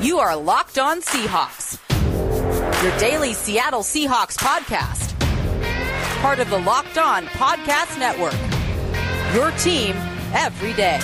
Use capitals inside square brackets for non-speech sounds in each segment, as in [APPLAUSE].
You are Locked On Seahawks, your daily Seattle Seahawks podcast. Part of the Locked On Podcast Network. Your team every day.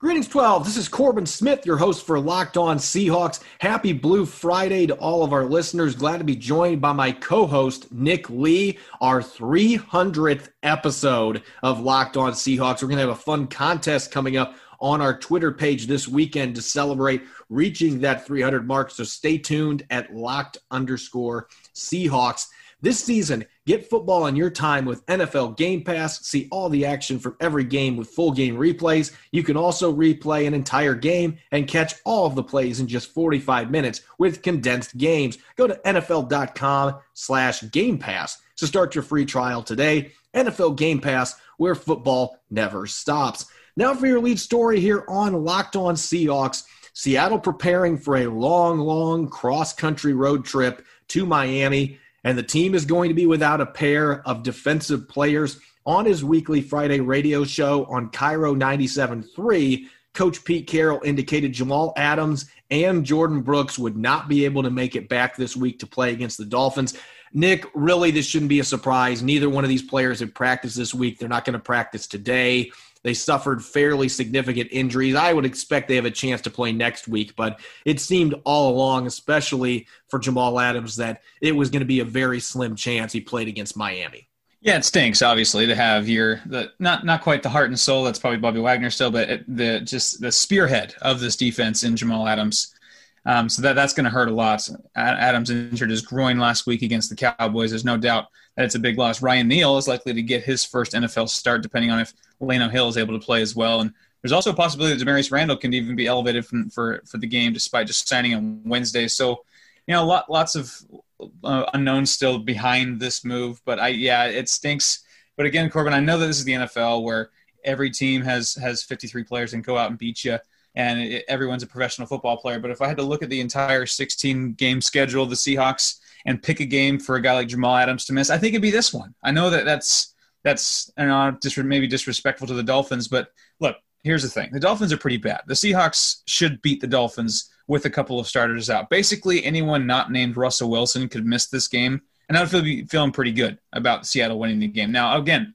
Greetings, 12. This is Corbin Smith, your host for Locked On Seahawks. Happy Blue Friday to all of our listeners. Glad to be joined by my co host, Nick Lee, our 300th episode of Locked On Seahawks. We're going to have a fun contest coming up on our Twitter page this weekend to celebrate reaching that 300 mark. So stay tuned at locked underscore Seahawks. This season, get football on your time with NFL Game Pass. See all the action from every game with full game replays. You can also replay an entire game and catch all of the plays in just 45 minutes with condensed games. Go to NFL.com slash Game Pass to start your free trial today. NFL Game Pass, where football never stops. Now for your lead story here on Locked On Seahawks. Seattle preparing for a long, long cross country road trip to Miami and the team is going to be without a pair of defensive players. On his weekly Friday radio show on KIRO 97.3, Coach Pete Carroll indicated Jamal Adams and Jordyn Brooks would not be able to make it back this week to play against the Dolphins. Nick, really, this shouldn't be a surprise. Neither one of these players have practiced this week. They're not going to practice today. They suffered fairly significant injuries. I would expect they have a chance to play next week, but it seemed all along, especially for Jamal Adams, that it was going to be a very slim chance he played against Miami. Yeah, it stinks obviously to have your the not not quite the heart and soul. That's probably Bobby Wagner still, but the just the spearhead of this defense in Jamal Adams. Um, so that that's going to hurt a lot. Adams injured his groin last week against the Cowboys. There's no doubt that it's a big loss. Ryan Neal is likely to get his first NFL start, depending on if Lano Hill is able to play as well. And there's also a possibility that Damarious Randall can even be elevated from, for for the game, despite just signing on Wednesday. So, you know, lot, lots of uh, unknowns still behind this move. But I, yeah, it stinks. But again, Corbin, I know that this is the NFL where every team has has 53 players and go out and beat you, and it, everyone's a professional football player. But if I had to look at the entire 16 game schedule of the Seahawks and pick a game for a guy like Jamal Adams to miss, I think it'd be this one. I know that that's that's know, maybe disrespectful to the Dolphins, but look, here's the thing: the Dolphins are pretty bad. The Seahawks should beat the Dolphins with a couple of starters out. Basically, anyone not named Russell Wilson could miss this game, and I would feel feeling pretty good about Seattle winning the game. Now, again,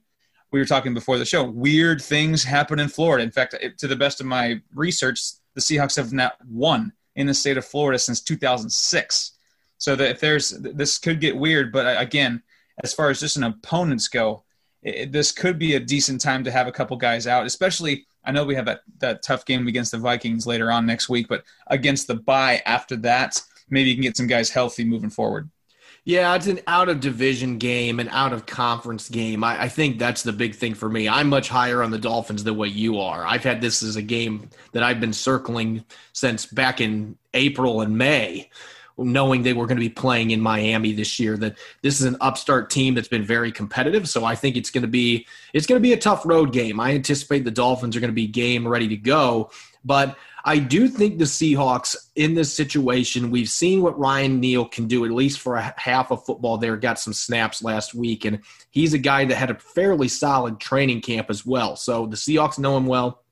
we were talking before the show. Weird things happen in Florida. In fact, to the best of my research, the Seahawks have not won in the state of Florida since 2006. So that if there's this could get weird, but uh, again, as far as just an opponents go, it, this could be a decent time to have a couple guys out, especially. I know we have that, that tough game against the Vikings later on next week, but against the bye after that, maybe you can get some guys healthy moving forward. Yeah, it's an out of division game, an out of conference game. I, I, think that's the big thing for me. I'm much higher on the Dolphins than what you are. I've had this as a game that I've been circling since back in April and May knowing they were going to be playing in Miami this year. That this is an upstart team that's been very competitive. So I think it's going to be it's going to be a tough road game. I anticipate the Dolphins are going to be game ready to go, but I do think the Seahawks in this situation, we've seen what Ryan Neal can do, at least for a half of football there, got some snaps last week. And he's a guy that had a fairly solid training camp as well. So the Seahawks know him well.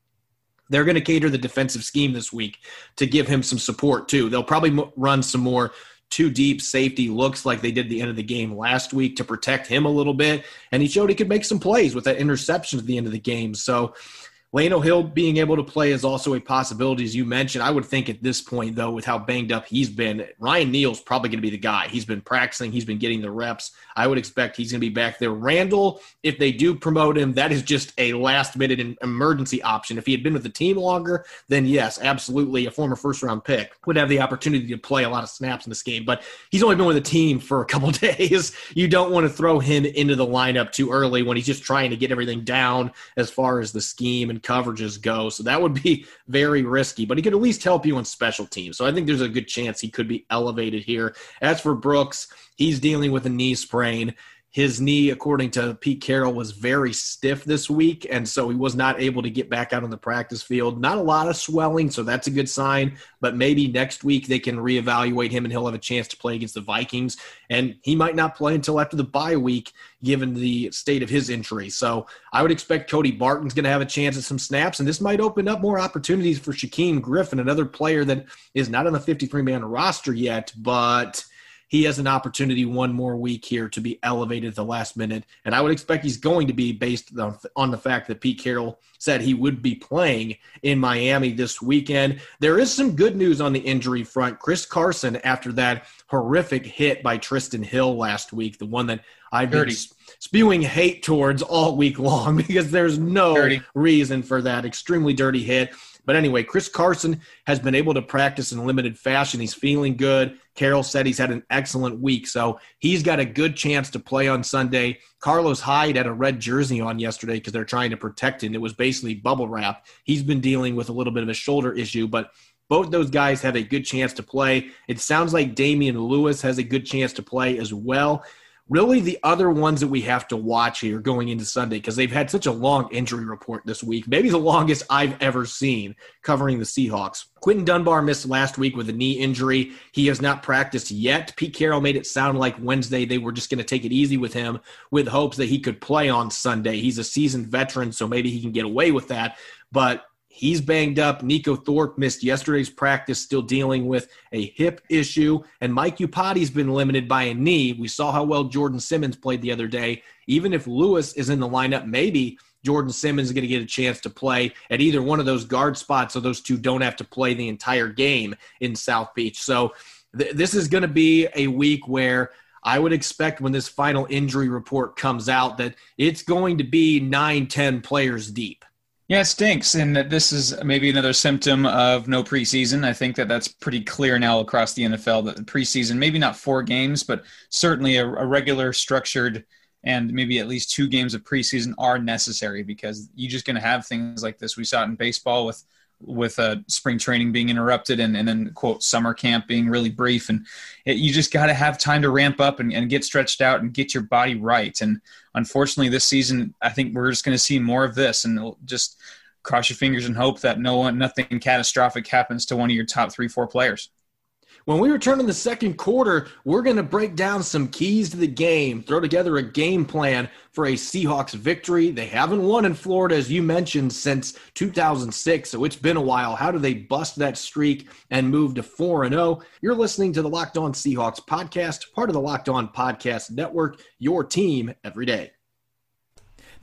They're going to cater the defensive scheme this week to give him some support too. They'll probably run some more two deep safety looks like they did the end of the game last week to protect him a little bit. And he showed he could make some plays with that interception at the end of the game. So Lano Hill being able to play is also a possibility, as you mentioned. I would think at this point, though, with how banged up he's been, Ryan Neal's probably going to be the guy. He's been practicing, he's been getting the reps. I would expect he's going to be back there. Randall, if they do promote him, that is just a last minute emergency option. If he had been with the team longer, then yes, absolutely, a former first round pick would have the opportunity to play a lot of snaps in this game. But he's only been with the team for a couple [LAUGHS] days. You don't want to throw him into the lineup too early when he's just trying to get everything down as far as the scheme and coverages go. So that would be [LAUGHS] very risky, but he could at least help you on special teams. So I think there's a good chance he could be elevated here. As for Brooks, he's dealing with a knee sprain. His knee, according to Pete Carroll, was very stiff this week, and so he was not able to get back out on the practice field. Not a lot of swelling, so that's a good sign. But maybe next week they can reevaluate him, and he'll have a chance to play against the Vikings. And he might not play until after the bye week, given the state of his injury. So I would expect Cody Barton's going to have a chance at some snaps, and this might open up more opportunities for Shaquem Griffin, another player that is not on the 53 man roster yet, but he has an opportunity one more week here to be elevated at the last minute. And I would expect he's going to be based on the fact that Pete Carroll said he would be playing in Miami this weekend. There is some good news on the injury front. Chris Carson, after that horrific hit by Trysten Hill last week, the one that I've been spewing hate towards all week long [LAUGHS] because there's no dirty. reason for that extremely dirty hit. But anyway, Chris Carson has been able to practice in limited fashion. He's feeling good. Carroll said he's had an excellent week, so he's got a good chance to play on Sunday. Carlos Hyde had a red jersey on yesterday because they're trying to protect him. It was basically bubble wrap. He's been dealing with a little bit of a shoulder issue, but both those guys have a good chance to play. It sounds like Damien Lewis has a good chance to play as well really the other ones that we have to watch here going into Sunday because they've had such a long injury report this week, maybe the longest I've ever seen covering the Seahawks. Quinton Dunbar missed last week with a knee injury. He has not practiced yet. Pete Carroll made it sound like Wednesday they were just going to take it easy with him with hopes that he could play on Sunday. He's a seasoned veteran, so maybe he can get away with that. But He's banged up. Neiko Thorpe missed yesterday's practice, still dealing with a hip issue. And Mike Iupati's been limited by a knee. We saw how well Jordan Simmons played the other day. Even if Lewis is in the lineup, maybe Jordan Simmons is going to get a chance to play at either one of those guard spots so those two don't have to play the entire game in South Beach. So th- this is going to be a week where I would expect when this final injury report comes out that it's going to be nine, ten players deep. Yeah, it stinks, and that this is maybe another symptom of no preseason. I think that that's pretty clear now across the NFL that the preseason, maybe not four games, but certainly a, a regular, structured, and maybe at least two games of preseason are necessary because you're just going to have things like this. We saw it in baseball with with uh, spring training being interrupted and, and then quote summer camp being really brief. And it, you just got to have time to ramp up and, and get stretched out and get your body right. And unfortunately this season i think we're just going to see more of this and just cross your fingers and hope that no one nothing catastrophic happens to one of your top three four players when we return in the second quarter, we're going to break down some keys to the game, throw together a game plan for a Seahawks victory. They haven't won in Florida, as you mentioned, since 2006, so it's been a while. How do they bust that streak and move to 4 0? You're listening to the Locked On Seahawks podcast, part of the Locked On Podcast Network, your team every day.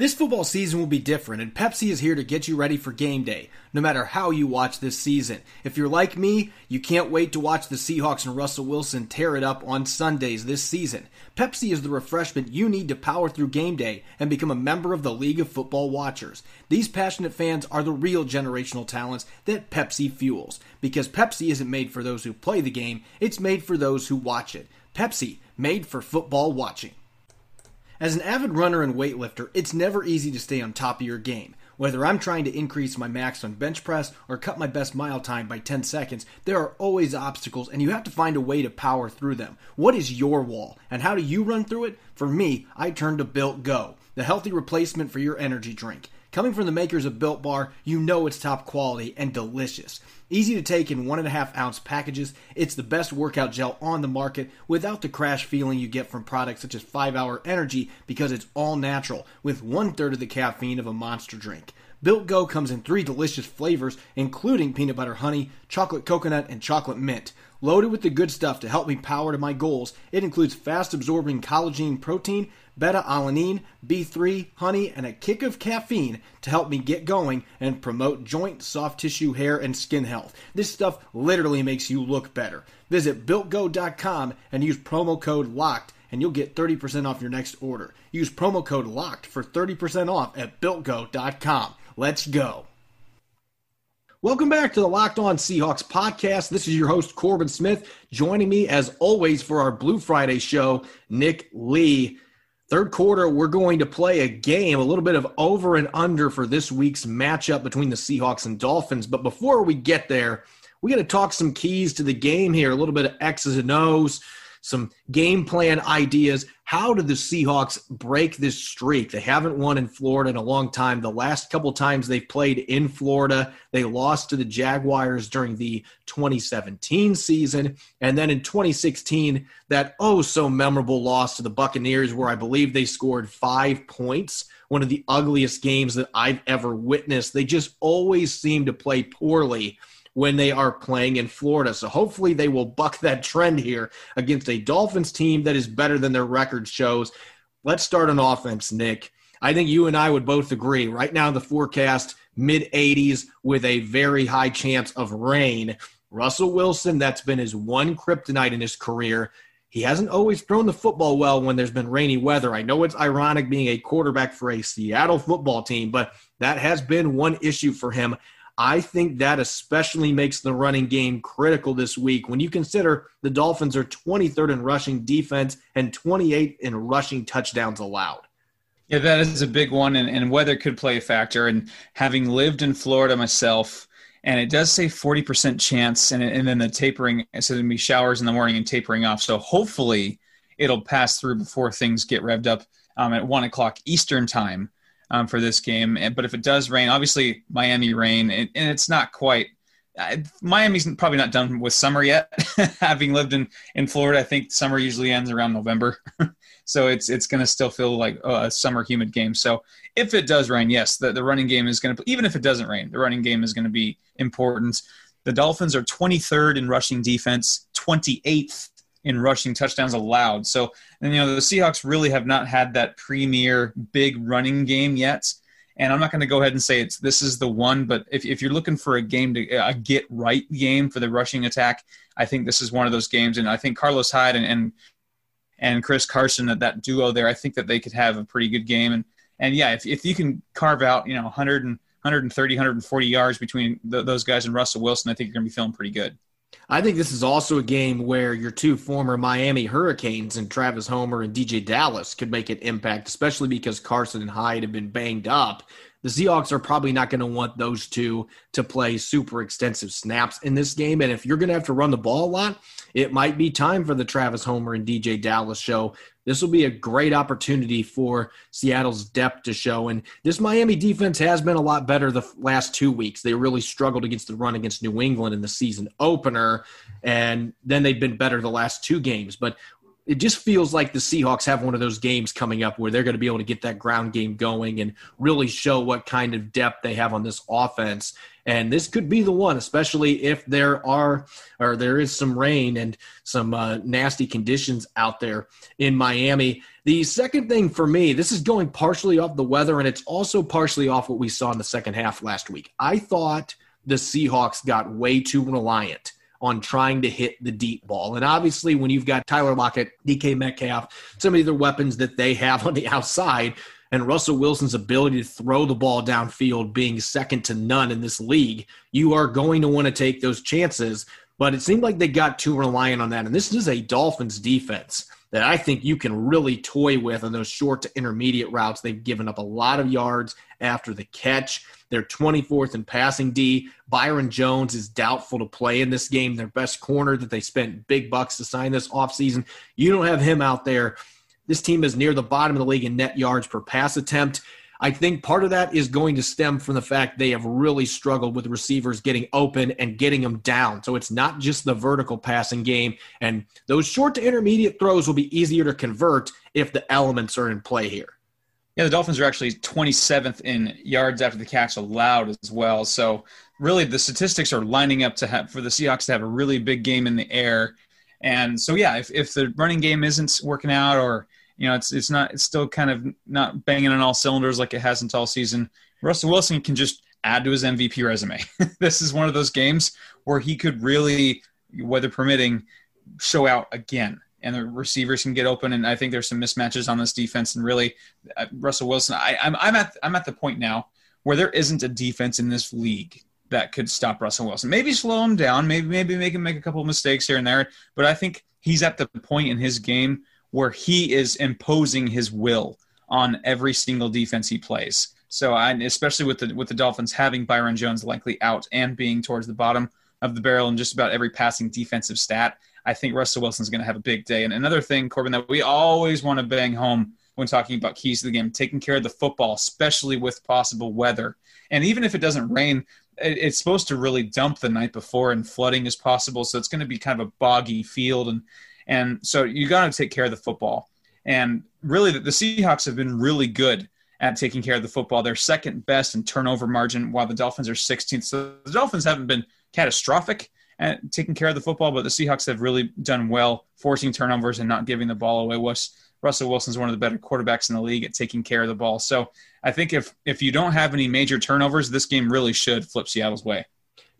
This football season will be different, and Pepsi is here to get you ready for game day, no matter how you watch this season. If you're like me, you can't wait to watch the Seahawks and Russell Wilson tear it up on Sundays this season. Pepsi is the refreshment you need to power through game day and become a member of the League of Football Watchers. These passionate fans are the real generational talents that Pepsi fuels, because Pepsi isn't made for those who play the game, it's made for those who watch it. Pepsi, made for football watching. As an avid runner and weightlifter, it's never easy to stay on top of your game. Whether I'm trying to increase my max on bench press or cut my best mile time by 10 seconds, there are always obstacles and you have to find a way to power through them. What is your wall and how do you run through it? For me, I turn to Built Go, the healthy replacement for your energy drink. Coming from the makers of Built Bar, you know it's top quality and delicious. Easy to take in one and a half ounce packages, it's the best workout gel on the market without the crash feeling you get from products such as 5 Hour Energy because it's all natural with one third of the caffeine of a monster drink. Built Go comes in three delicious flavors, including peanut butter honey, chocolate coconut, and chocolate mint. Loaded with the good stuff to help me power to my goals, it includes fast absorbing collagen protein beta alanine, B3, honey, and a kick of caffeine to help me get going and promote joint, soft tissue, hair, and skin health. This stuff literally makes you look better. Visit builtgo.com and use promo code LOCKED and you'll get 30% off your next order. Use promo code LOCKED for 30% off at builtgo.com. Let's go. Welcome back to the Locked On Seahawks podcast. This is your host, Corbin Smith. Joining me, as always, for our Blue Friday show, Nick Lee. Third quarter, we're going to play a game, a little bit of over and under for this week's matchup between the Seahawks and Dolphins. But before we get there, we got to talk some keys to the game here, a little bit of X's and O's, some game plan ideas. How do the Seahawks break this streak? They haven't won in Florida in a long time. The last couple times they've played in Florida, they lost to the Jaguars during the 2017 season. And then in 2016, that oh so memorable loss to the Buccaneers, where I believe they scored five points one of the ugliest games that I've ever witnessed. They just always seem to play poorly when they are playing in Florida. So hopefully they will buck that trend here against a Dolphins team that is better than their record shows. Let's start on offense, Nick. I think you and I would both agree. Right now, the forecast mid 80s with a very high chance of rain. Russell Wilson, that's been his one kryptonite in his career. He hasn't always thrown the football well when there's been rainy weather. I know it's ironic being a quarterback for a Seattle football team, but that has been one issue for him. I think that especially makes the running game critical this week when you consider the Dolphins are 23rd in rushing defense and 28 in rushing touchdowns allowed. Yeah, that is a big one, and, and weather could play a factor. And having lived in Florida myself, and it does say 40% chance and, and then the tapering so there'll be showers in the morning and tapering off so hopefully it'll pass through before things get revved up um, at 1 o'clock eastern time um, for this game and, but if it does rain obviously miami rain and, and it's not quite uh, Miami's probably not done with summer yet. [LAUGHS] Having lived in, in Florida, I think summer usually ends around November. [LAUGHS] so it's it's going to still feel like a summer humid game. So if it does rain, yes, the, the running game is going to, even if it doesn't rain, the running game is going to be important. The Dolphins are 23rd in rushing defense, 28th in rushing touchdowns allowed. So, and, you know, the Seahawks really have not had that premier big running game yet. And I'm not going to go ahead and say it's this is the one, but if, if you're looking for a game to a get right game for the rushing attack, I think this is one of those games. And I think Carlos Hyde and and, and Chris Carson, that, that duo there, I think that they could have a pretty good game. And and yeah, if, if you can carve out, you know, 100 and 130, 140 yards between the, those guys and Russell Wilson, I think you're going to be feeling pretty good. I think this is also a game where your two former Miami Hurricanes and Travis Homer and DeeJay Dallas could make an impact, especially because Carson and Hyde have been banged up. The Seahawks are probably not going to want those two to play super extensive snaps in this game. And if you're going to have to run the ball a lot, it might be time for the Travis Homer and DeeJay Dallas show this will be a great opportunity for Seattle's depth to show. And this Miami defense has been a lot better the last two weeks. They really struggled against the run against New England in the season opener, and then they've been better the last two games. But it just feels like the Seahawks have one of those games coming up where they're going to be able to get that ground game going and really show what kind of depth they have on this offense. And this could be the one, especially if there are or there is some rain and some uh, nasty conditions out there in Miami. The second thing for me, this is going partially off the weather, and it's also partially off what we saw in the second half last week. I thought the Seahawks got way too reliant on trying to hit the deep ball. And obviously, when you've got Tyler Lockett, DK Metcalf, some of the weapons that they have [LAUGHS] on the outside, and Russell Wilson's ability to throw the ball downfield being second to none in this league, you are going to want to take those chances. But it seemed like they got too reliant on that. And this is a Dolphins defense that I think you can really toy with on those short to intermediate routes. They've given up a lot of yards after the catch. They're 24th in passing D. Byron Jones is doubtful to play in this game. Their best corner that they spent big bucks to sign this offseason. You don't have him out there. This team is near the bottom of the league in net yards per pass attempt. I think part of that is going to stem from the fact they have really struggled with receivers getting open and getting them down. So it's not just the vertical passing game. And those short to intermediate throws will be easier to convert if the elements are in play here. Yeah, the Dolphins are actually 27th in yards after the catch allowed as well. So really, the statistics are lining up to have for the Seahawks to have a really big game in the air. And so, yeah, if, if the running game isn't working out, or you know, it's it's not, it's still kind of not banging on all cylinders like it hasn't all season. Russell Wilson can just add to his MVP resume. [LAUGHS] this is one of those games where he could really, weather permitting, show out again and the receivers can get open. And I think there's some mismatches on this defense. And really, uh, Russell Wilson, I, I'm, I'm at I'm at the point now where there isn't a defense in this league that could stop Russell Wilson. Maybe slow him down, maybe maybe make him make a couple of mistakes here and there. But I think he's at the point in his game where he is imposing his will on every single defense he plays. So I, especially with the with the Dolphins having Byron Jones likely out and being towards the bottom of the barrel in just about every passing defensive stat, I think Russell Wilson's going to have a big day. And another thing, Corbin, that we always want to bang home when talking about keys to the game, taking care of the football, especially with possible weather. And even if it doesn't rain, it's supposed to really dump the night before and flooding is possible. So it's going to be kind of a boggy field. And, and so you got to take care of the football. And really, the Seahawks have been really good at taking care of the football. They're second best in turnover margin, while the Dolphins are 16th. So the Dolphins haven't been catastrophic at taking care of the football, but the Seahawks have really done well forcing turnovers and not giving the ball away. Russell Wilson's one of the better quarterbacks in the league at taking care of the ball. So I think if if you don't have any major turnovers, this game really should flip Seattle's way.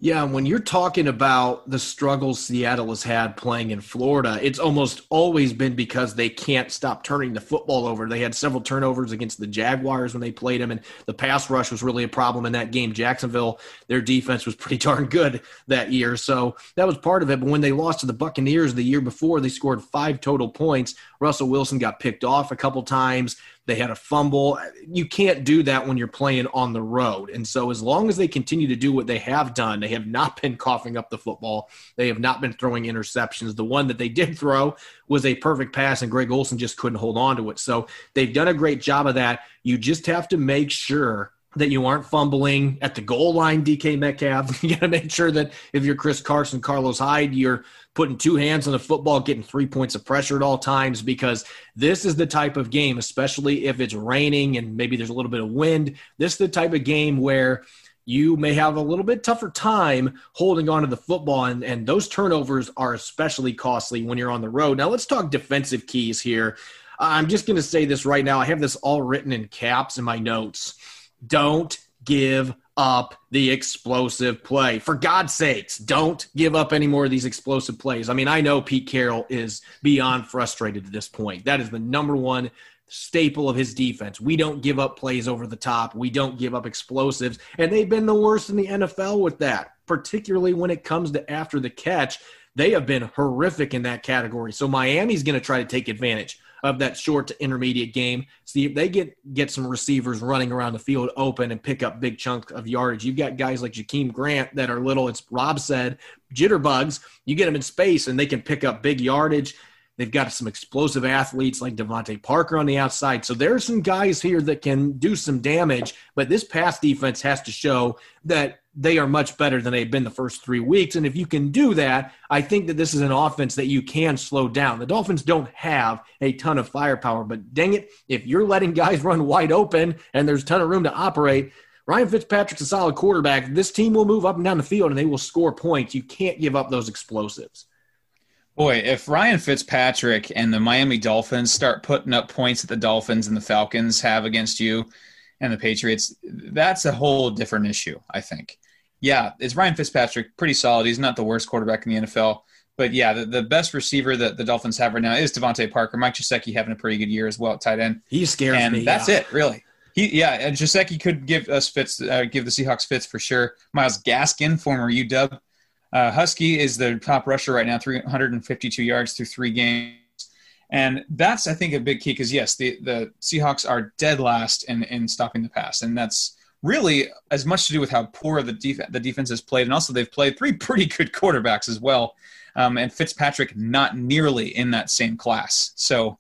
Yeah, when you're talking about the struggles Seattle has had playing in Florida, it's almost always been because they can't stop turning the football over. They had several turnovers against the Jaguars when they played them, and the pass rush was really a problem in that game. Jacksonville, their defense was pretty [LAUGHS] darn good that year, so that was part of it. But when they lost to the Buccaneers the year before, they scored five total points. Russell Wilson got picked off a couple times. They had a fumble. You can't do that when you're playing on the road. And so, as long as they continue to do what they have done, they have not been coughing up the football. They have not been throwing interceptions. The one that they did throw was a perfect pass, and Greg Olsen just couldn't hold on to it. So, they've done a great job of that. You just have to make sure that you aren't fumbling at the goal line, DK Metcalf. [LAUGHS] You got to make sure that if you're Chris Carson, Carlos Hyde, you're putting two hands on the football, getting three points of pressure at all times, because this is the type of game, especially if it's raining and maybe there's a little bit of wind. This is the type of game where you may have a little bit tougher time holding on to the football, and, and those turnovers are especially costly when you're on the road. Now, let's talk defensive keys here. I'm just going to say this right now. I have this all written in caps in my notes. Don't give up the explosive play. For God's sakes, don't give up any more of these explosive plays. I mean, I know Pete Carroll is beyond frustrated at this point. That is the number one staple of his defense. We don't give up plays over the top. We don't give up explosives. And they've been the worst in the NFL with that, particularly when it comes to after the catch. They have been horrific in that category. So Miami's going to try to take advantage of that short to intermediate game. See if they get get some receivers running around the field open and pick up big chunks of yardage. You've got guys like Jakeem Grant that are little. It's Rob said jitterbugs. You get them in space and they can pick up big yardage. They've got some explosive athletes like DeVante Parker on the outside. So there are some guys here that can do some damage, but this pass defense has to show that they are much better than they've been the first three weeks. And if you can do that, I think that this is an offense that you can slow down. The Dolphins don't have a ton of firepower, but dang it, if you're letting guys [LAUGHS] run wide open and there's a ton of room to operate, Ryan Fitzpatrick's a solid quarterback. This team will move up and down the field and they will score points. You can't give up those explosives. Boy, if Ryan Fitzpatrick and the Miami Dolphins start putting up points that the Dolphins and the Falcons have against you and the Patriots, that's a whole different issue, I think. Yeah, it's Ryan Fitzpatrick, pretty solid. He's not the worst quarterback in the NFL. But yeah, the, the best receiver that the Dolphins have right now is DeVante Parker. Mike Gesicki having a pretty good year as well at tight end. He scares and me. That's yeah. it, really. He, yeah, and Gesicki could give us fits, uh, give the Seahawks fits for sure. Myles Gaskin, former UW uh, Husky is the top rusher right now, 352 yards through three games. And that's, I think, a big key because, yes, the, the Seahawks are dead last in, in stopping the pass. And that's really as much to do with how poor the, def- the defense has played. And also, they've played three [LAUGHS] pretty good quarterbacks as well. Um, and Fitzpatrick not nearly in that same class. So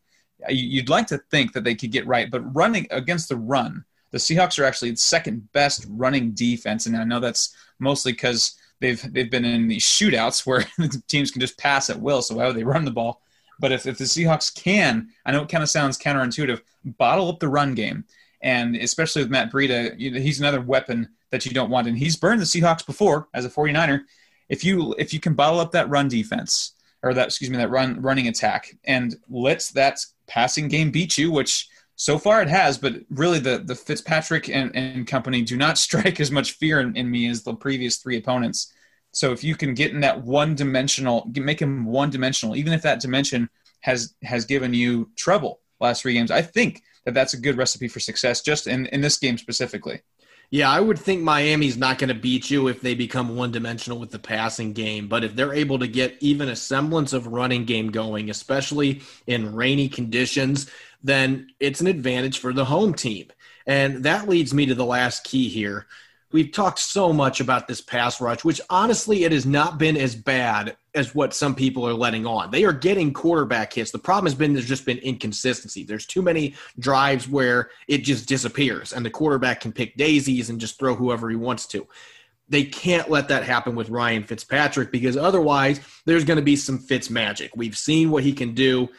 you'd like to think that they could get right. But running against the run, the Seahawks are actually the second best running defense. And I know that's mostly because they've they've been in these shootouts [LAUGHS] where teams can just pass at will. So why would they run the ball? But if, if the Seahawks can, I know it kind of sounds counterintuitive, bottle up the run game, and especially with Matt Breida, he's another weapon that you don't want. And he's burned the Seahawks before as a 49er. If you if you can bottle up that run defense or that excuse me that run running attack and lets that passing game beat you, which so far it has, but really the the Fitzpatrick and, and company do not [LAUGHS] strike as much fear in, in, me as the previous three opponents. So if you can get in that one dimensional, make him one dimensional, even if that dimension has has given you trouble last three games, I think that that's a good recipe for success, just in in this game specifically. Yeah, I would think Miami's not going to beat you if they become one dimensional with the passing game. But if they're able to get even a semblance of running game going, especially in rainy conditions, then it's an advantage for the home team. And that leads me to the last key here. We've talked so much about this pass rush, which honestly, it has not been as bad as what some people are letting on. They are getting quarterback hits. The problem has been there's just been inconsistency. There's too many drives where it just disappears and the quarterback can pick daisies and just throw whoever he wants to. They can't let that happen with Ryan Fitzpatrick because otherwise there's going to be some Fitz magic. We've seen what he can do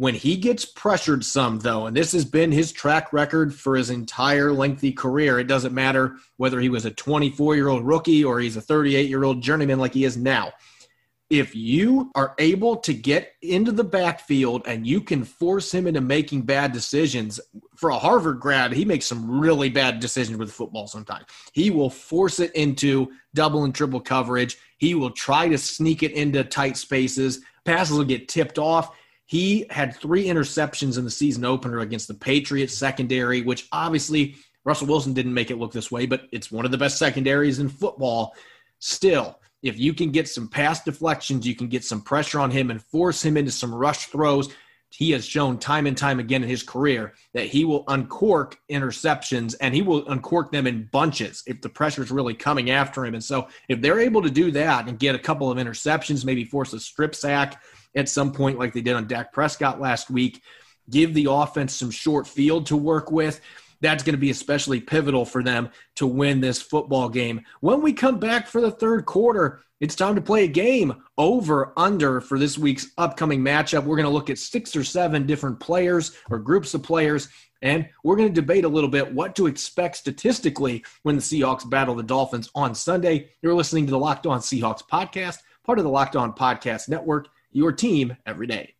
when he gets pressured some, though, and this has been his track record for his entire lengthy career, it doesn't matter whether he was a 24 year old rookie or he's a 38 year old journeyman like he is now. If you are able to get into the backfield and you can force him into making bad decisions, for a Harvard grad, he makes some really bad decisions with football sometimes. He will force it into double and triple coverage. He will try to sneak it into tight spaces. Passes will get tipped off he had three interceptions in the season opener against the Patriots secondary, which obviously Russell Wilson didn't make it look this way, but it's one of the best secondaries in football. Still, if you can get some pass deflections, you can get some pressure on him and force him into some rush throws. He has shown time and time again in his career that he will uncork interceptions and he will uncork them in bunches if the pressure is really coming after him. And so, if they're able to do that and get a couple of interceptions, maybe force a strip sack, at some point, like they did on Dak Prescott last week. Give the offense some short field to work with. That's going to be especially pivotal for them to win this football game. When we come back for the third quarter, it's time to play a game over under for this week's upcoming matchup. We're going to look at six or seven different players or groups of players, and we're going to debate a little bit what to expect statistically when the Seahawks battle the Dolphins on Sunday. You're listening to the Locked On Seahawks podcast, part of the Locked On Podcast Network your team every day.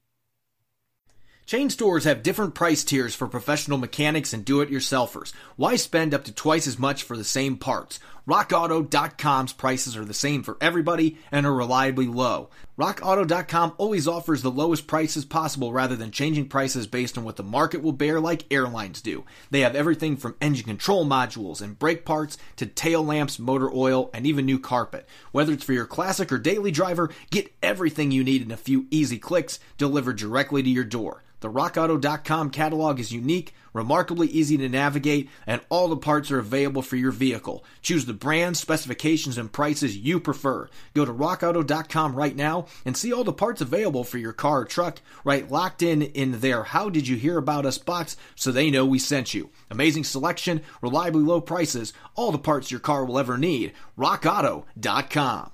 Chain stores have different price tiers for professional mechanics and do it yourselfers. Why spend up to twice as much for the same parts? RockAuto.com's prices are the same for everybody and are reliably low. RockAuto.com always offers the lowest prices possible rather than changing prices based on what the market will bear like airlines do. They have everything from engine control modules and brake parts to tail lamps, motor oil, and even new carpet. Whether it's for your classic or daily driver, get everything you need in a few easy clicks delivered directly to your door. The RockAuto.com catalog is unique, remarkably easy to navigate, and all the parts are available for your vehicle. Choose the brand, specifications, and prices you prefer. Go to RockAuto.com right now and see all the parts available for your car or truck. Write locked in in their How Did You Hear About Us box so they know we sent you. Amazing selection, reliably low prices, all the parts your car will ever need. RockAuto.com.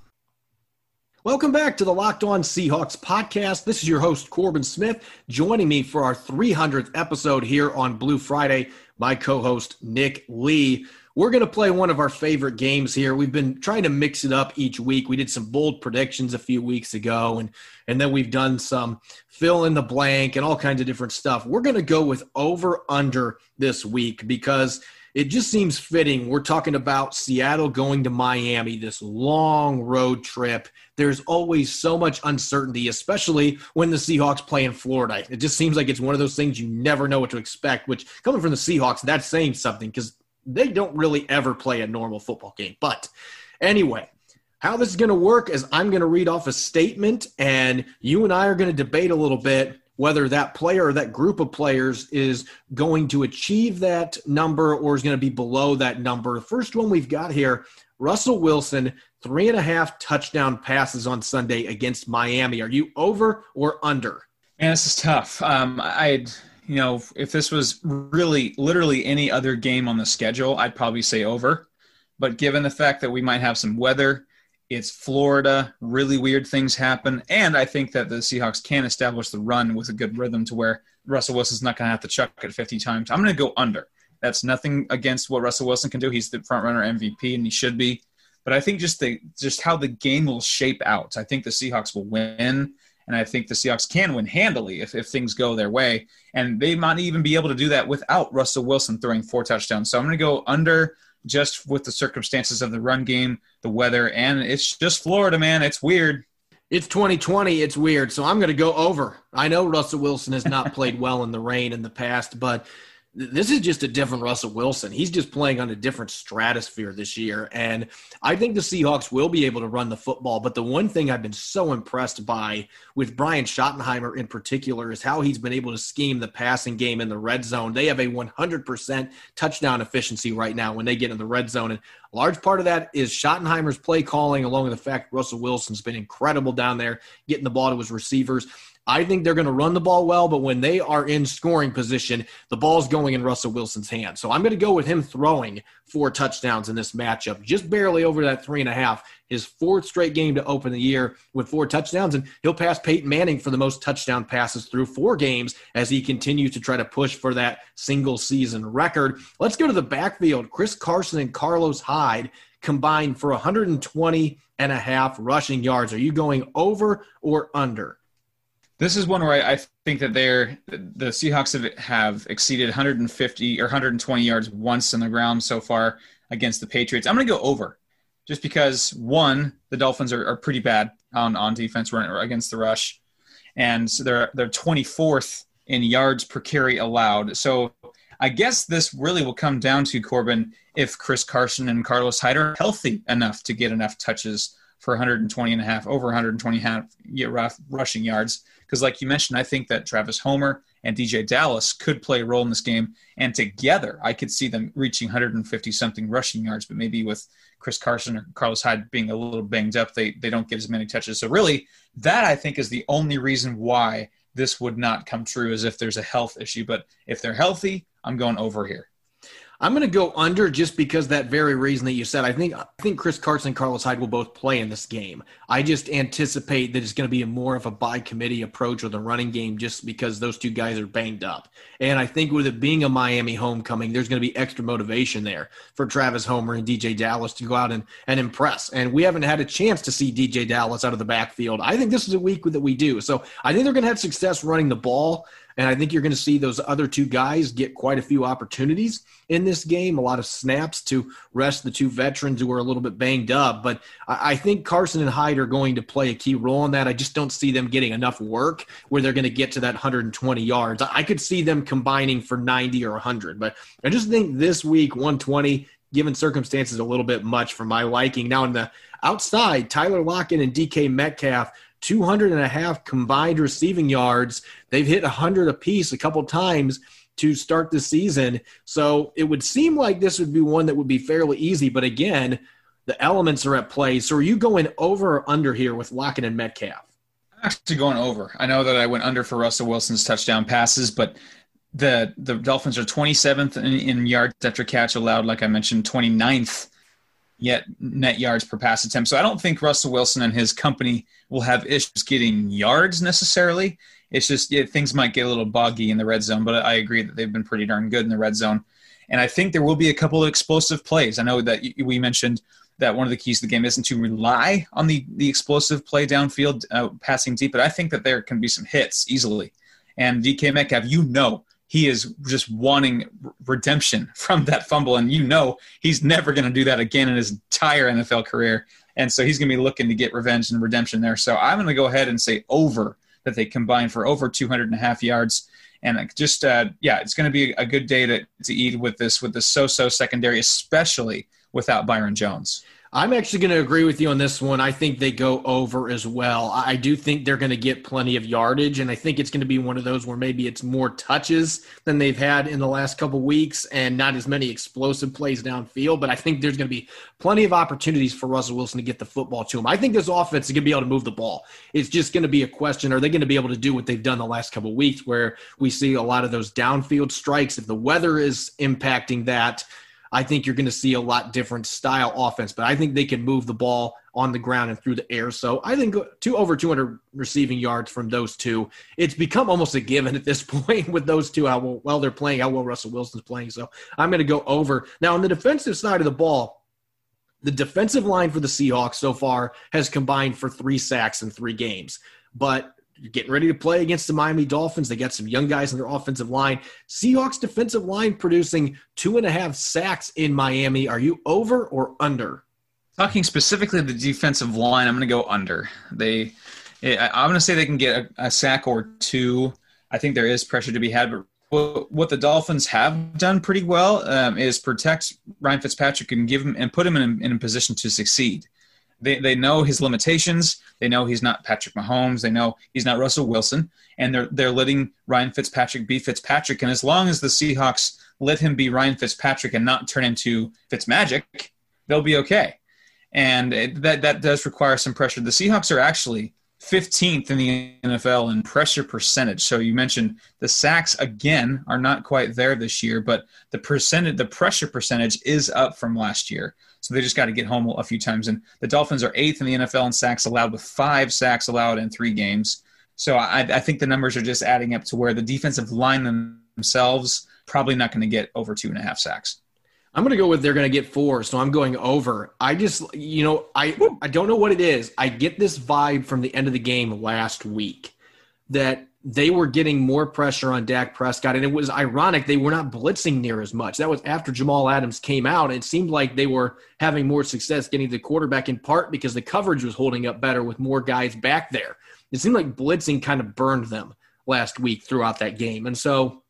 Welcome back to the Locked On Seahawks podcast. This is your host, Corbin Smith. Joining me for our 300th episode here on Blue Friday, my co host, Nick Lee. We're going to play one of our favorite games here. We've been trying to mix it up each week. We did some bold predictions a few weeks ago, and, and then we've done some fill in the blank and all kinds of different stuff. We're going to go with over under this week because it just seems fitting. We're talking about Seattle going to Miami, this long road trip. There's always so much uncertainty, especially when the Seahawks play in Florida. It just seems like it's one of those things you never know what to expect, which coming from the Seahawks, that's saying something because they don't really ever play a normal football game. But anyway, how this is going to work is I'm going to read off a statement, and you and I are going to debate a little bit whether that player or that group of players is going to achieve that number or is going to be below that number. The first one we've got here Russell Wilson, three and a half touchdown passes on Sunday against Miami. Are you over or under? Man, this is tough. Um, I'd, you know, if this was really literally any other game on the schedule, I'd probably say over. But given the fact that we might have some weather, it's Florida. Really weird things happen, and I think that the Seahawks can establish the run with a good rhythm to where Russell Wilson's not going to have to chuck it 50 times. I'm going to go under. That's nothing against what Russell Wilson can do. He's the front runner MVP, and he should be. But I think just the just how the game will shape out. I think the Seahawks will win, and I think the Seahawks can win handily if, if things go their way. And they might even be able to do that without Russell Wilson throwing four touchdowns. So I'm going to go under just with the circumstances of the run game, the weather, and it's just Florida, man. It's weird. It's 2020. It's weird. So I'm going to go over. I know Russell Wilson has not played well in the rain in the past, but this is just a different Russell Wilson. He's just playing on a different stratosphere this year. And I think the Seahawks will be able to run the football. But the one thing I've been so impressed by with Brian Schottenheimer in particular is how he's been able to scheme the passing game in the red zone. They have a 100% touchdown efficiency right now when they get in the red zone. And a large part of that is Schottenheimer's play calling, along with the fact Russell Wilson's been incredible down there getting the ball to his receivers. I think they're going to run the ball well, but when they are in scoring position, the ball's going in Russell Wilson's hands. So I'm going to go with him throwing four touchdowns in this matchup, just barely over that three and a half. His fourth straight game to open the year with four touchdowns, and he'll pass Peyton Manning for the most touchdown passes through four games as he continues to try to push for that single season record. Let's go to the backfield. Chris Carson and Carlos Hyde combined for 120 and a half rushing yards. Are you going over or under? This is one where I, I think that they're the Seahawks have, have exceeded 150 or 120 yards once on the ground so far against the Patriots. I'm going to go over, just because one, the Dolphins are, are pretty bad on on defense running against the rush, and so they're they're 24th in yards per carry allowed. So I guess this really will come down to Corbin if Chris Carson and Carlos Hyde are healthy enough to get enough touches for 120 and a half, over 120 half rushing yards. Because, like you mentioned, I think that Travis Homer and DeeJay Dallas could play a role in this game. And together, I could see them reaching 150 something rushing yards, but maybe with Chris Carson or Carlos Hyde being a little banged up, they, they don't get as many touches. So, really, that I think is the only reason why this would not come true, is if there's a health issue. But if they're healthy, I'm going over here. I'm going to go under just because that very reason that you said. I think I think Chris Carson and Carlos Hyde will both play in this game. I just anticipate that it's going to be a more of a by committee approach with a running game just because those two guys are banged up. And I think with it being a Miami homecoming, there's going to be extra motivation there for Travis Homer and DeeJay Dallas to go out and, and impress. And we haven't had a chance to see DeeJay Dallas out of the backfield. I think this is a week that we do. So I think they're going to have success running the ball. And I think you're going to see those other two guys get quite a few opportunities in this game, a lot of snaps to rest the two veterans who are a little bit banged up. But I think Carson and Hyde are going to play a key role in that. I just don't see them getting enough work where they're going to get to that 120 yards. I could see them combining for 90 or 100. But I just think this week, 120, given circumstances, a little bit much for my liking. Now, on the outside, Tyler Lockett and DK Metcalf 200 and a half combined receiving yards. They've hit 100 apiece a couple times to start the season. So it would seem like this would be one that would be fairly easy. But again, the elements are at play. So are you going over or under here with Lockett and Metcalf? I'm actually going over. I know that I went under for Russell Wilson's touchdown passes, but the the Dolphins are 27th in, in yards after catch allowed, like I mentioned, 29th yet net yards per pass attempt. So I don't think Russell Wilson and his company will have issues getting yards necessarily. It's just yeah, things might get a little boggy in the red zone, but I agree that they've been pretty darn good in the red zone. And I think there will be a couple of explosive plays. I know that we mentioned that one of the keys to the game isn't to rely on the, the explosive play downfield, uh, passing deep, but I think that there can be some hits easily. And DK Metcalf, you know, he is just wanting redemption from that fumble. And you know he's never going to do that again in his entire NFL career. And so he's going to be looking to get revenge and redemption there. So I'm going to go ahead and say over that they combine for over 200 and a half yards. And just, uh, yeah, it's going to be a good day to, to eat with this, with the so-so secondary, especially without Byron Jones. I'm actually going to agree with you on this one. I think they go over as well. I do think they're going to get plenty of yardage, and I think it's going to be one of those where maybe it's more touches than they've had in the last couple weeks and not as many explosive plays downfield. But I think there's going to be plenty of opportunities for Russell Wilson to get the football to him. I think this offense is going to be able to move the ball. It's just going to be a question are they going to be able to do what they've done the last couple weeks where we see a lot of those downfield strikes? If the weather is impacting that, I think you're going to see a lot different style offense, but I think they can move the ball on the ground and through the air. So I think two over 200 receiving yards from those two. It's become almost a given at this [LAUGHS] point with those two how well they're playing, how well Russell Wilson's playing. So I'm going to go over. Now on the defensive side of the ball, the defensive line for the Seahawks so far has combined for three sacks in three games. But getting ready to play against the Miami Dolphins. They got some young guys in their offensive line. Seahawks defensive line producing two and a half sacks in Miami. Are you over or under? Talking specifically the defensive line, I'm going to go under. They, I'm going to say they can get a, a, sack or two. I think there is pressure to be had, but what, the Dolphins have done pretty well um, is protect Ryan Fitzpatrick and give him and put him in in a position to succeed. They, they know his limitations. They know he's not Patrick Mahomes. They know he's not Russell Wilson, and they're they're letting Ryan Fitzpatrick be Fitzpatrick. And as long as the Seahawks let him be Ryan Fitzpatrick and not turn into Fitzmagic, they'll be okay. And it, that that does require some pressure. The Seahawks are actually 15th in the NFL in pressure percentage. So you mentioned the sacks again are not quite there this year, but the percentage, the pressure percentage is up from last year. So they just got to get home a few times. And the Dolphins are eighth in the NFL in sacks allowed, with five sacks allowed in three games. So I, I think the numbers are just adding up to where the defensive line themselves probably not going to get over two and a half sacks. I'm going to go with they're going to get four, so I'm going over. I just, you know, I I don't know what it is. I get this vibe from the end of the game last week that they were getting more pressure on Dak Prescott, and it was ironic they were not blitzing near as much. That was after Jamal Adams came out. It seemed like they were having more success getting the quarterback in part because the coverage was holding up better with more guys back there. It seemed like blitzing kind of burned them last week throughout that game, and so.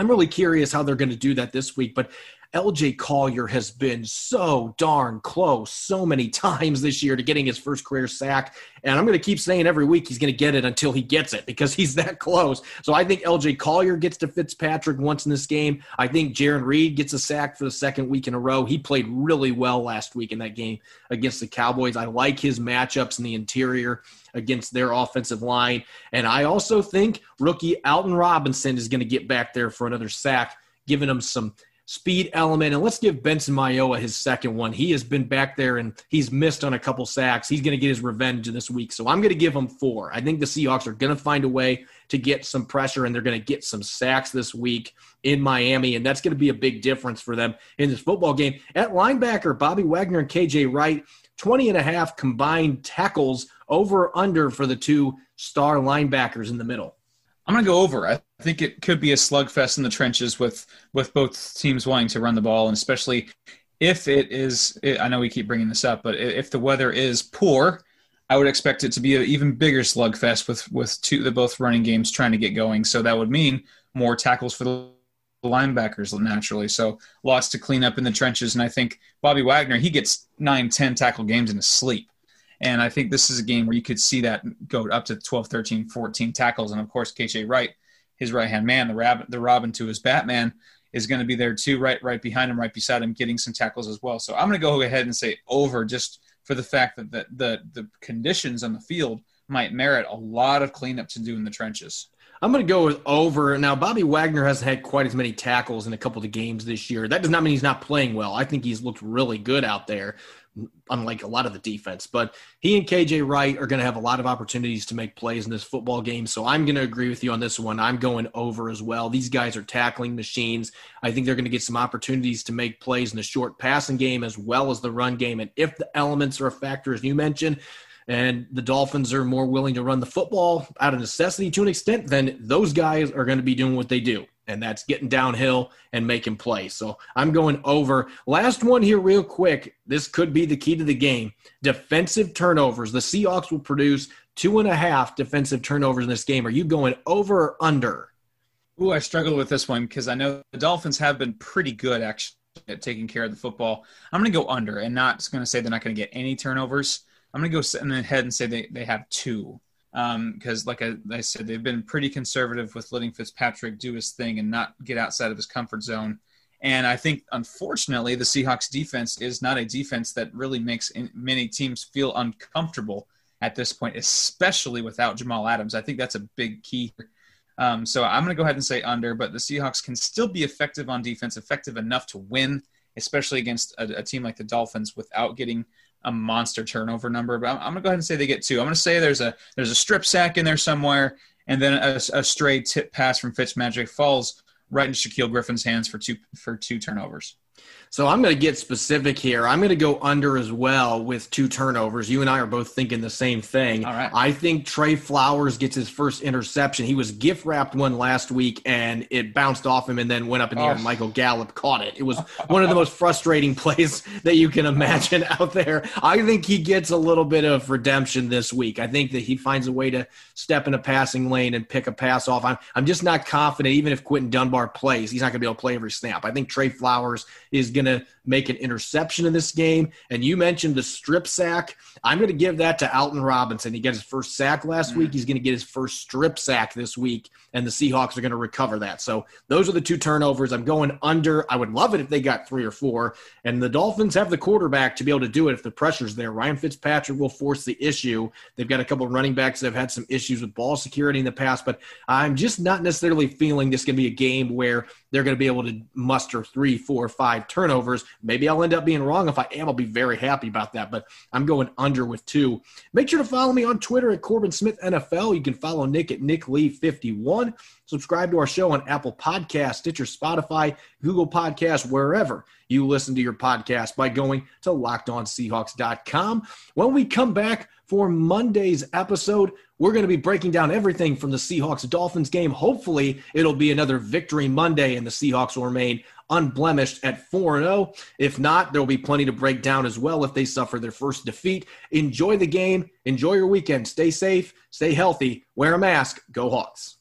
I'm really curious how they're going to do that this week, but LJ Collier has been so darn close so many [LAUGHS] times this year to getting his first career sack. And I'm going to keep saying every week he's going to get it until he gets it because [LAUGHS] he's that close. So I think LJ Collier gets to Fitzpatrick once in this game. I think Jarran Reed gets a sack for the second week in a row. He played really well last week in that game against the Cowboys. I like his matchups in the interior against their offensive line. And I also think rookie Alton Robinson is going to get back there for another sack, giving him some – speed element. And let's give Benson Mayowa his second one. He has been back there and he's missed on a couple sacks. He's going to get his revenge this week. So I'm going to give him four. I think the Seahawks are going to find a way to get some pressure and they're going to get some sacks this week in Miami. And that's going to be a big difference for them in this football game. At linebacker, Bobby Wagner and KJ Wright, 20 and a half combined tackles over under for the two star linebackers in the middle. I'm going to go over. I think it could be a slugfest in the trenches with with both teams wanting to run the ball, and especially if it is. I know we keep bringing this up, but if the weather is poor, I would expect it to be an even bigger slugfest with with two the both running games trying to get going. So that would mean more tackles for the linebackers naturally. So lots to clean up in the trenches, and I think Bobby Wagner he gets nine, ten tackle games in his sleep. And I think this is a game where you could see that go up to 12, 13, 14 tackles. And of course, KJ Wright, his right hand man, the, Rab- the Robin to his Batman, is going to be there too, right, right behind him, right beside him, getting some tackles as well. So I'm going to go ahead and say over just for the fact that the, the, the conditions on the field might merit a lot of cleanup to do in the trenches. I'm going to go with over. Now, Bobby Wagner hasn't had quite as many tackles in a couple of games this year. That does not mean he's not playing well. I think he's looked really good out there unlike a lot of the defense. But he and KJ Wright are going to have a lot of opportunities to make plays in this football game. So I'm going to agree with you on this one. I'm going over as well. These guys are tackling machines. I think they're going to get some opportunities to make plays in the short passing game as well as the run game. And if the elements are a factor, as you mentioned, and the Dolphins are more willing to run the football out of necessity to an extent, then those guys are going to be doing what they do and that's getting downhill and making plays. So I'm going over. Last one here, real quick. This could be the key to the game. Defensive turnovers. The Seahawks will produce two and a half defensive turnovers in this game. Are you going over or under? Ooh, I struggle with this one because I know the Dolphins have been pretty good actually at taking care of the football. I'm going to go under and not going to say they're not going to get any turnovers. I'm going to go ahead and say they, they have two because, um, like I, I, said, they've been pretty conservative with letting Fitzpatrick do his thing and not get outside of his comfort zone. And I think, unfortunately, the Seahawks defense is not a defense that really makes many teams feel uncomfortable at this point, especially without Jamal Adams. I think that's a big key. Um, so I'm going to go ahead and say under, but the Seahawks can still be effective on defense, effective enough to win, especially against a, a team like the Dolphins without getting a monster turnover number, but I'm, I'm, gonna go ahead and say they get two. I'm gonna say there's a there's a strip sack in there somewhere, and then a, a stray tip pass from Fitzmagic falls right into Shaquill Griffin's hands for two for two turnovers. So I'm going to get specific here. I'm going to go under as well with two turnovers. You and I are both thinking the same thing. All right. I think Tre Flowers gets his first interception. He was gift wrapped one last week and it bounced off him and then went up in the air. And Michael Gallup caught it. It was one of the most frustrating [LAUGHS] plays that you can imagine out there. I think he gets a little bit of redemption this week. I think that he finds a way to step in a passing lane and pick a pass off. I'm, I'm just not confident, even if Quinton Dunbar plays, he's not going to be able to play every snap. I think Tre Flowers is going to make an interception in this game. And you mentioned the strip sack. I'm going to give that to Alton Robinson. He got his first sack last mm week. He's going to get his first strip sack this week, and the Seahawks are going to recover that. So those are the two turnovers. I'm going under. I would love it if they got three or four. And the Dolphins have the quarterback to be able to do it if the pressure's there. Ryan Fitzpatrick will force the issue. They've got a couple of running backs that have had some issues with ball security in the past, but I'm just not necessarily feeling this going to be a game where they're going to be able to muster three, four, five turnovers. Maybe I'll end up being wrong. If I am, I'll be very happy about that. But I'm going under with two. Make sure to follow me on Twitter at Corbin Smith NFL. You can follow Nick at Nick Lee 51. Subscribe to our show on Apple Podcast, Stitcher, Spotify, Google Podcast, wherever you listen to your podcast by going to lockedonseahawks.com. When we come back for Monday's episode, we're going to be breaking down everything from the Seahawks Dolphins game. Hopefully, it'll be another victory Monday, and the Seahawks will remain unblemished at 4 0. If not, there will be plenty to break down as well if they suffer their first defeat. Enjoy the game. Enjoy your weekend. Stay safe. Stay healthy. Wear a mask. Go Hawks.